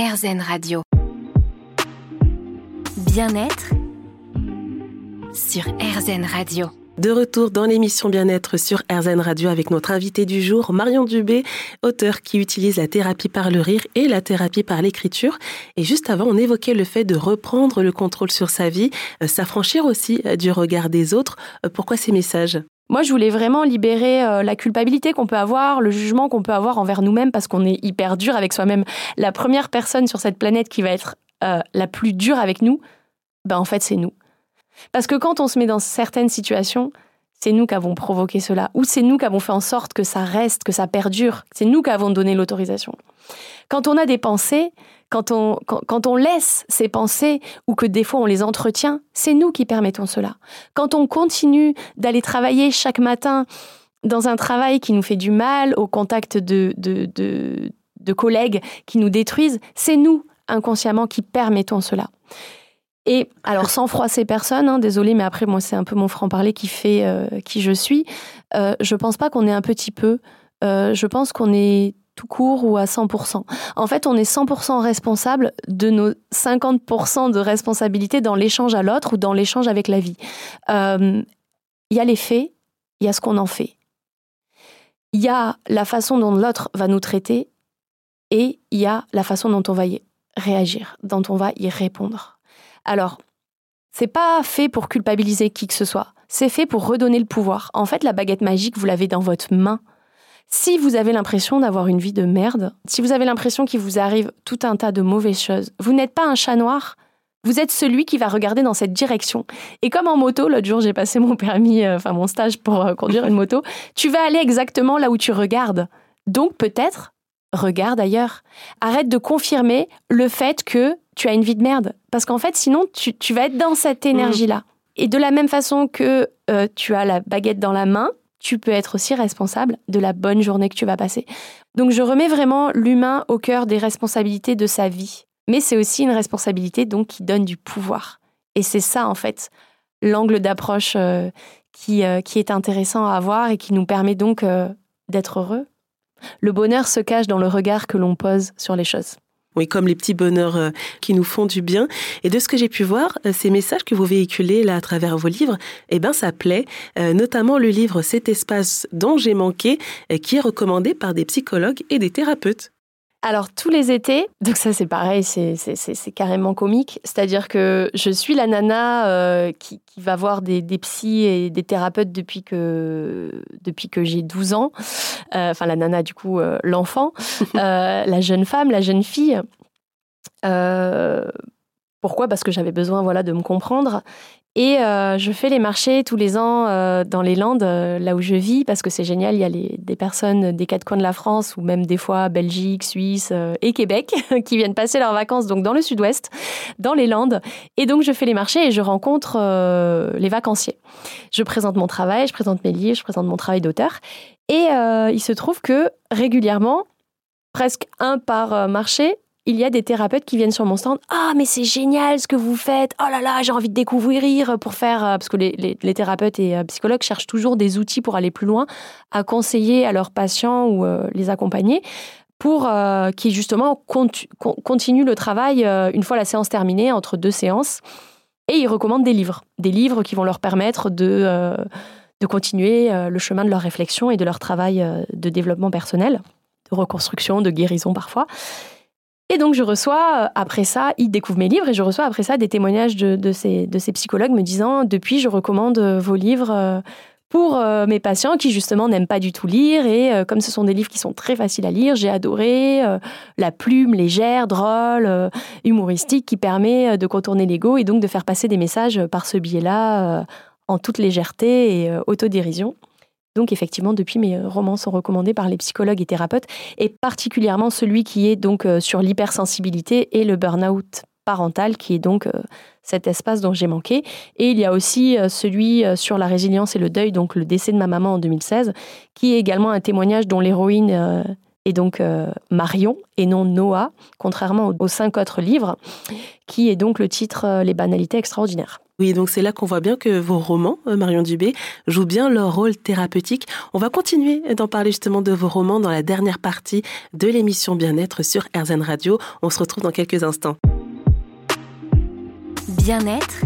RZN Radio. Bien-être sur RZN Radio. De retour dans l'émission Bien-être sur RZN Radio avec notre invité du jour, Marion Dubé, auteur qui utilise la thérapie par le rire et la thérapie par l'écriture. Et juste avant, on évoquait le fait de reprendre le contrôle sur sa vie, euh, s'affranchir aussi euh, du regard des autres. Euh, pourquoi ces messages? Moi, je voulais vraiment libérer la culpabilité qu'on peut avoir, le jugement qu'on peut avoir envers nous-mêmes, parce qu'on est hyper dur avec soi-même. La première personne sur cette planète qui va être la plus dure avec nous, ben en fait, c'est nous. Parce que quand on se met dans certaines situations, c'est nous qui avons provoqué cela, ou c'est nous qui avons fait en sorte que ça reste, que ça perdure, c'est nous qui avons donné l'autorisation. Quand on a des pensées, quand on, quand, on laisse ces pensées, ou que des fois on les entretient, c'est nous qui permettons cela. Quand on continue d'aller travailler chaque matin dans un travail qui nous fait du mal, au contact de, de, de collègues qui nous détruisent, c'est nous inconsciemment qui permettons cela. Et alors, sans froisser personne, hein, désolé, mais après, moi, c'est un peu mon franc-parler qui fait euh, qui je suis. Euh, je pense pas qu'on est un petit peu. Euh, je pense qu'on est tout court ou à 100%. En fait, on est 100% responsable de nos 50% de responsabilité dans l'échange à l'autre ou dans l'échange avec la vie. Il y a les faits, il y a ce qu'on en fait. Il y a la façon dont l'autre va nous traiter et il y a la façon dont on va y réagir, dont on va y répondre. Alors, c'est pas fait pour culpabiliser qui que ce soit. C'est fait pour redonner le pouvoir. En fait, la baguette magique, vous l'avez dans votre main. Si vous avez l'impression d'avoir une vie de merde, si vous avez l'impression qu'il vous arrive tout un tas de mauvaises choses, vous n'êtes pas un chat noir. Vous êtes celui qui va regarder dans cette direction. Et comme en moto, l'autre jour j'ai passé mon permis, euh, enfin mon stage pour euh, conduire une moto, tu vas aller exactement là où tu regardes. Donc peut-être, regarde ailleurs. Arrête de confirmer le fait que tu as une vie de merde. Parce qu'en fait, sinon, tu, vas être dans cette mm. énergie-là. Et de la même façon que euh, tu as la baguette dans la main, tu peux être aussi responsable de la bonne journée que tu vas passer. Donc je remets vraiment l'humain au cœur des responsabilités de sa vie. Mais c'est aussi une responsabilité donc qui donne du pouvoir. Et c'est ça en fait l'angle d'approche euh, qui, euh, qui est intéressant à avoir et qui nous permet donc d'être heureux. Le bonheur se cache dans le regard que l'on pose sur les choses. Oui, comme les petits bonheurs euh, qui nous font du bien. Et de ce que j'ai pu voir, euh, ces messages que vous véhiculez là à travers vos livres, eh ben ça plaît. Euh, notamment le livre Cet espace dont j'ai manqué, qui est recommandé par des psychologues et des thérapeutes. Alors tous les étés, donc ça c'est pareil, c'est carrément comique. C'est-à-dire que je suis la nana qui, va voir des, des, psys et des thérapeutes depuis que, depuis que j'ai 12 ans. enfin la nana du coup, l'enfant, la jeune femme, la jeune fille. pourquoi? Parce que j'avais besoin voilà, de me comprendre et euh, je fais les marchés tous les ans euh, dans les Landes, euh, là où je vis, parce que c'est génial. Il y a des personnes des quatre coins de la France, ou même des fois Belgique, Suisse et Québec, qui viennent passer leurs vacances donc dans le sud-ouest, dans les Landes. Et donc je fais les marchés et je rencontre les vacanciers. Je présente mon travail, je présente mes livres, je présente mon travail d'auteur. Et il se trouve que régulièrement, presque un par marché, il y a des thérapeutes qui viennent sur mon stand. Ah, mais c'est génial ce que vous faites. Oh là là, j'ai envie de découvrir pour faire. Euh, parce que les, thérapeutes et euh, psychologues cherchent toujours des outils pour aller plus loin, à conseiller à leurs patients ou euh, les accompagner pour qu'ils justement continuent le travail une fois la séance terminée, entre deux séances. Et ils recommandent des livres. Des livres qui vont leur permettre de continuer le chemin de leur réflexion et de leur travail de développement personnel, de reconstruction, de guérison parfois. Et donc je reçois, euh, après ça, ils découvrent mes livres et je reçois après ça des témoignages de, ces, psychologues me disant, depuis, je recommande euh, vos livres euh, pour mes patients qui justement n'aiment pas du tout lire et comme ce sont des livres qui sont très faciles à lire, j'ai adoré la plume légère, drôle, humoristique qui permet de contourner l'ego et donc de faire passer des messages par ce biais-là en toute légèreté et autodérision. Donc effectivement, depuis, mes romans sont recommandés par les psychologues et thérapeutes, et particulièrement celui qui est donc euh, sur l'hypersensibilité et le burn-out parental, qui est donc euh, cet espace dont j'ai manqué. Et il y a aussi euh, celui sur la résilience et le deuil, donc le décès de ma maman en 2016, qui est également un témoignage dont l'héroïne est donc Marion et non Noah, contrairement aux cinq autres livres, qui est donc le titre Les banalités extraordinaires. Oui, donc c'est là qu'on voit bien que vos romans, euh, Marion Dubé, jouent bien leur rôle thérapeutique. On va continuer d'en parler justement de vos romans dans la dernière partie de l'émission Bien-être sur RZN Radio. On se retrouve dans quelques instants. Bien-être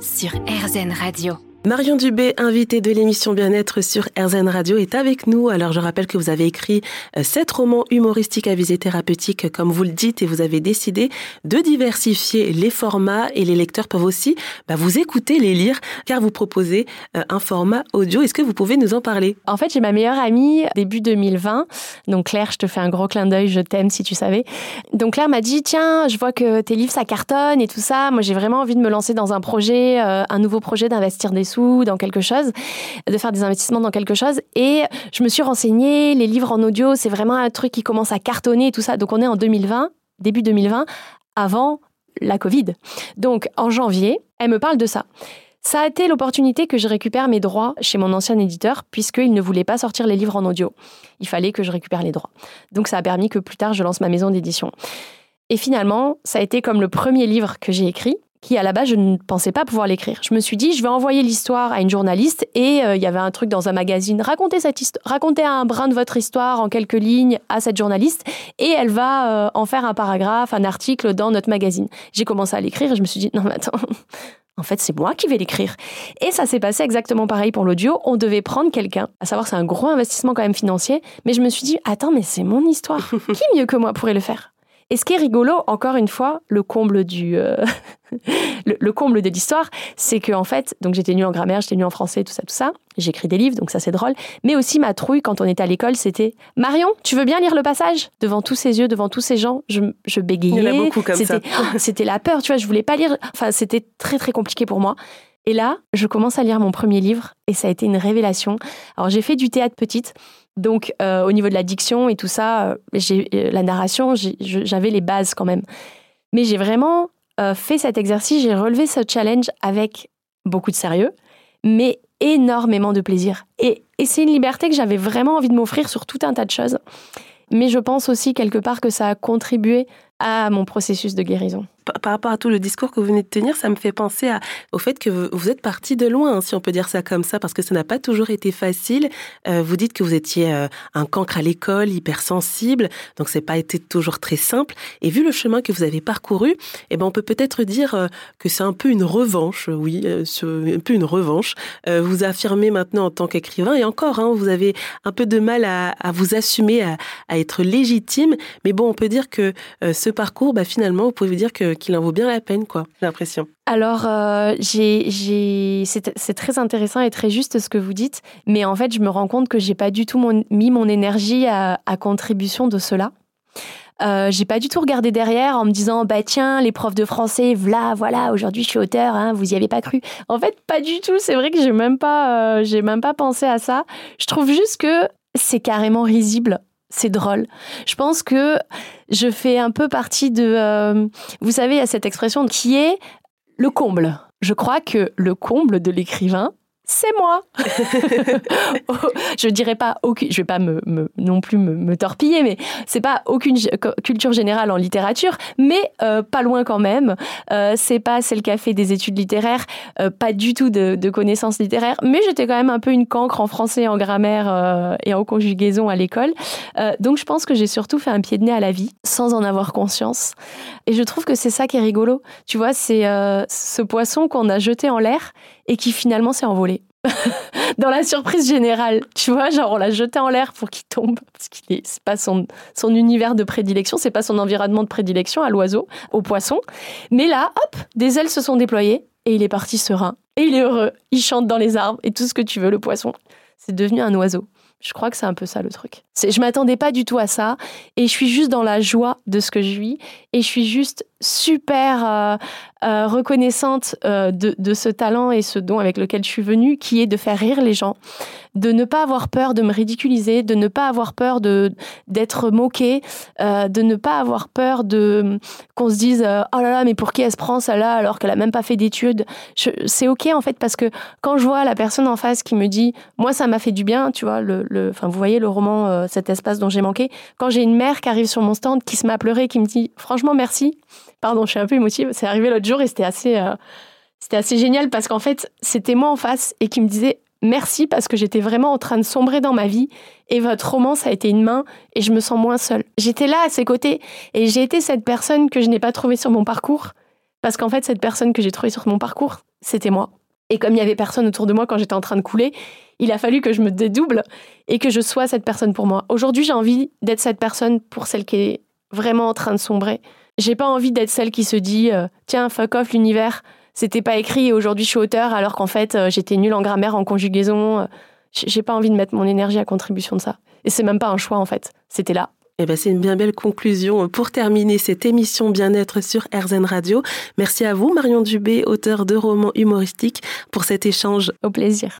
sur RZN Radio. Marion Dubé, invitée de l'émission Bien-être sur RZN Radio, est avec nous. Alors, je rappelle que vous avez écrit euh, sept romans humoristiques à visée thérapeutique, comme vous le dites, et vous avez décidé de diversifier les formats et les lecteurs peuvent aussi bah, vous écouter, les lire, car vous proposez euh, un format audio. Est-ce que vous pouvez nous en parler? En fait, j'ai ma meilleure amie début 2020. Donc, Claire, je te fais un gros clin d'œil, je t'aime si tu savais. Donc, Claire m'a dit, tiens, je vois que tes livres, ça cartonne et tout ça. Moi, j'ai vraiment envie de me lancer dans un projet, euh, un nouveau projet d'investir des dans quelque chose, de faire des investissements dans quelque chose. Et je me suis renseignée, les livres en audio, c'est vraiment un truc qui commence à cartonner et tout ça. Donc on est en 2020, début 2020, avant la Covid. Donc en janvier, elle me parle de ça. Ça a été l'opportunité que je récupère mes droits chez mon ancien éditeur, puisqu'il ne voulait pas sortir les livres en audio. Il fallait que je récupère les droits. Donc ça a permis que plus tard, je lance ma maison d'édition. Et finalement, ça a été comme le premier livre que j'ai écrit qui à la base je ne pensais pas pouvoir l'écrire. Je me suis dit je vais envoyer l'histoire à une journaliste et euh, il y avait un truc dans un magazine racontez cette histoire, racontez un brin de votre histoire en quelques lignes à cette journaliste et elle va euh, en faire un paragraphe, un article dans notre magazine. J'ai commencé à l'écrire et je me suis dit non mais attends en fait, c'est moi qui vais l'écrire. Et ça s'est passé exactement pareil pour l'audio. On devait prendre quelqu'un, à savoir c'est un gros investissement quand même financier, mais je me suis dit, attends, mais c'est mon histoire. qui mieux que moi pourrait le faire? Et ce qui est rigolo, encore une fois, le comble du, euh, le, comble de l'histoire, c'est que en fait, donc j'étais nulle en grammaire, j'étais nulle en français, tout ça, tout ça. J'écris des livres, donc ça c'est drôle. Mais aussi ma trouille quand on était à l'école, c'était Marion, tu veux bien lire le passage? Devant tous ces yeux, devant tous ces gens. Je, je bégayais. Il y en a beaucoup comme ça. C'était la peur, tu vois. Je voulais pas lire. Enfin, c'était très très compliqué pour moi. Et là, je commence à lire mon premier livre et ça a été une révélation. Alors j'ai fait du théâtre petite. Donc, euh, au niveau de la diction et tout ça, euh, j'ai, euh, la narration, j'avais les bases quand même. Mais j'ai vraiment fait cet exercice, j'ai relevé ce challenge avec beaucoup de sérieux, mais énormément de plaisir. Et, et c'est une liberté que j'avais vraiment envie de m'offrir sur tout un tas de choses. Mais je pense aussi quelque part que ça a contribué à mon processus de guérison par rapport à tout le discours que vous venez de tenir, ça me fait penser au fait que vous, êtes parti de loin, si on peut dire ça comme ça, parce que ça n'a pas toujours été facile. Euh, vous dites que vous étiez euh, un cancre à l'école, hypersensible, donc c'est pas été toujours très simple. Et vu le chemin que vous avez parcouru, eh ben on peut peut-être dire euh, que c'est un peu une revanche, oui, un peu une revanche. vous affirmez maintenant en tant qu'écrivain, et encore, hein, vous avez un peu de mal à, vous assumer, à, être légitime. Mais bon, on peut dire que ce parcours, bah, finalement, vous pouvez vous dire qu'il en vaut bien la peine, quoi, j'ai l'impression. Alors, euh, c'est très intéressant et très juste ce que vous dites, mais en fait, je me rends compte que j'ai pas du tout mis mon énergie à, contribution de cela. Euh, j'ai pas du tout regardé derrière en me disant bah tiens les profs de français voilà voilà aujourd'hui je suis auteur hein, vous y avez pas cru en fait pas du tout c'est vrai que j'ai même pas euh, j'ai même pas pensé à ça je trouve juste que c'est carrément risible c'est drôle. Je pense que je fais un peu partie de... Euh, vous savez, il y a cette expression qui est le comble. Je crois que le comble de l'écrivain, c'est moi. je dirais pas aucune, je vais pas me, non plus me, torpiller, mais c'est pas aucune culture générale en littérature, mais euh, pas loin quand même. Euh, c'est pas qui a fait des études littéraires, euh, pas du tout de, connaissances littéraires, mais j'étais quand même un peu une cancre en français, en grammaire et en conjugaison à l'école. donc je pense que j'ai surtout fait un pied de nez à la vie, sans en avoir conscience. Et je trouve que c'est ça qui est rigolo. Tu vois, c'est ce poisson qu'on a jeté en l'air et qui finalement s'est envolé. dans la surprise générale, tu vois, genre on l'a jeté en l'air pour qu'il tombe, parce qu'il est, c'est pas son, son univers de prédilection, c'est pas son environnement de prédilection à l'oiseau, au poisson. Mais là, hop, des ailes se sont déployées et il est parti serein. Et il est heureux, il chante dans les arbres et tout ce que tu veux, le poisson. C'est devenu un oiseau. Je crois que c'est un peu ça le truc. Je m'attendais pas du tout à ça et je suis juste dans la joie de ce que je vis et je suis juste super euh, euh, reconnaissante euh, de, de, ce talent et ce don avec lequel je suis venue, qui est de faire rire les gens, de ne pas avoir peur de me ridiculiser, de ne pas avoir peur de d'être moqué, de ne pas avoir peur de qu'on se dise oh là là mais pour qui elle se prend ça là alors qu'elle a même pas fait d'études. C'est ok en fait parce que quand je vois la personne en face qui me dit moi ça m'a fait du bien, tu vois le enfin, vous voyez le roman euh, Cet espace dont j'ai manqué. Quand j'ai une mère qui arrive sur mon stand, qui se met à pleurer, qui me dit franchement merci. Pardon, je suis un peu émotive. C'est arrivé l'autre jour et c'était assez, euh, c'était assez génial parce qu'en fait c'était moi en face et qui me disait merci parce que j'étais vraiment en train de sombrer dans ma vie et votre roman ça a été une main et je me sens moins seule. J'étais là à ses côtés et j'ai été cette personne que je n'ai pas trouvée sur mon parcours parce qu'en fait cette personne que j'ai trouvée sur mon parcours c'était moi. Et comme il y avait personne autour de moi quand j'étais en train de couler, il a fallu que je me dédouble et que je sois cette personne pour moi. Aujourd'hui, j'ai envie d'être cette personne pour celle qui est vraiment en train de sombrer. J'ai pas envie d'être celle qui se dit euh, tiens fuck off l'univers, c'était pas écrit et aujourd'hui je suis auteur alors qu'en fait euh, j'étais nulle en grammaire, en conjugaison. Euh, j'ai pas envie de mettre mon énergie à contribution de ça. Et c'est même pas un choix en fait. C'était là. Eh ben, c'est une bien belle conclusion pour terminer cette émission Bien-être sur RZN Radio. Merci à vous, Marion Dubé, auteur de romans humoristiques, pour cet échange. Au plaisir.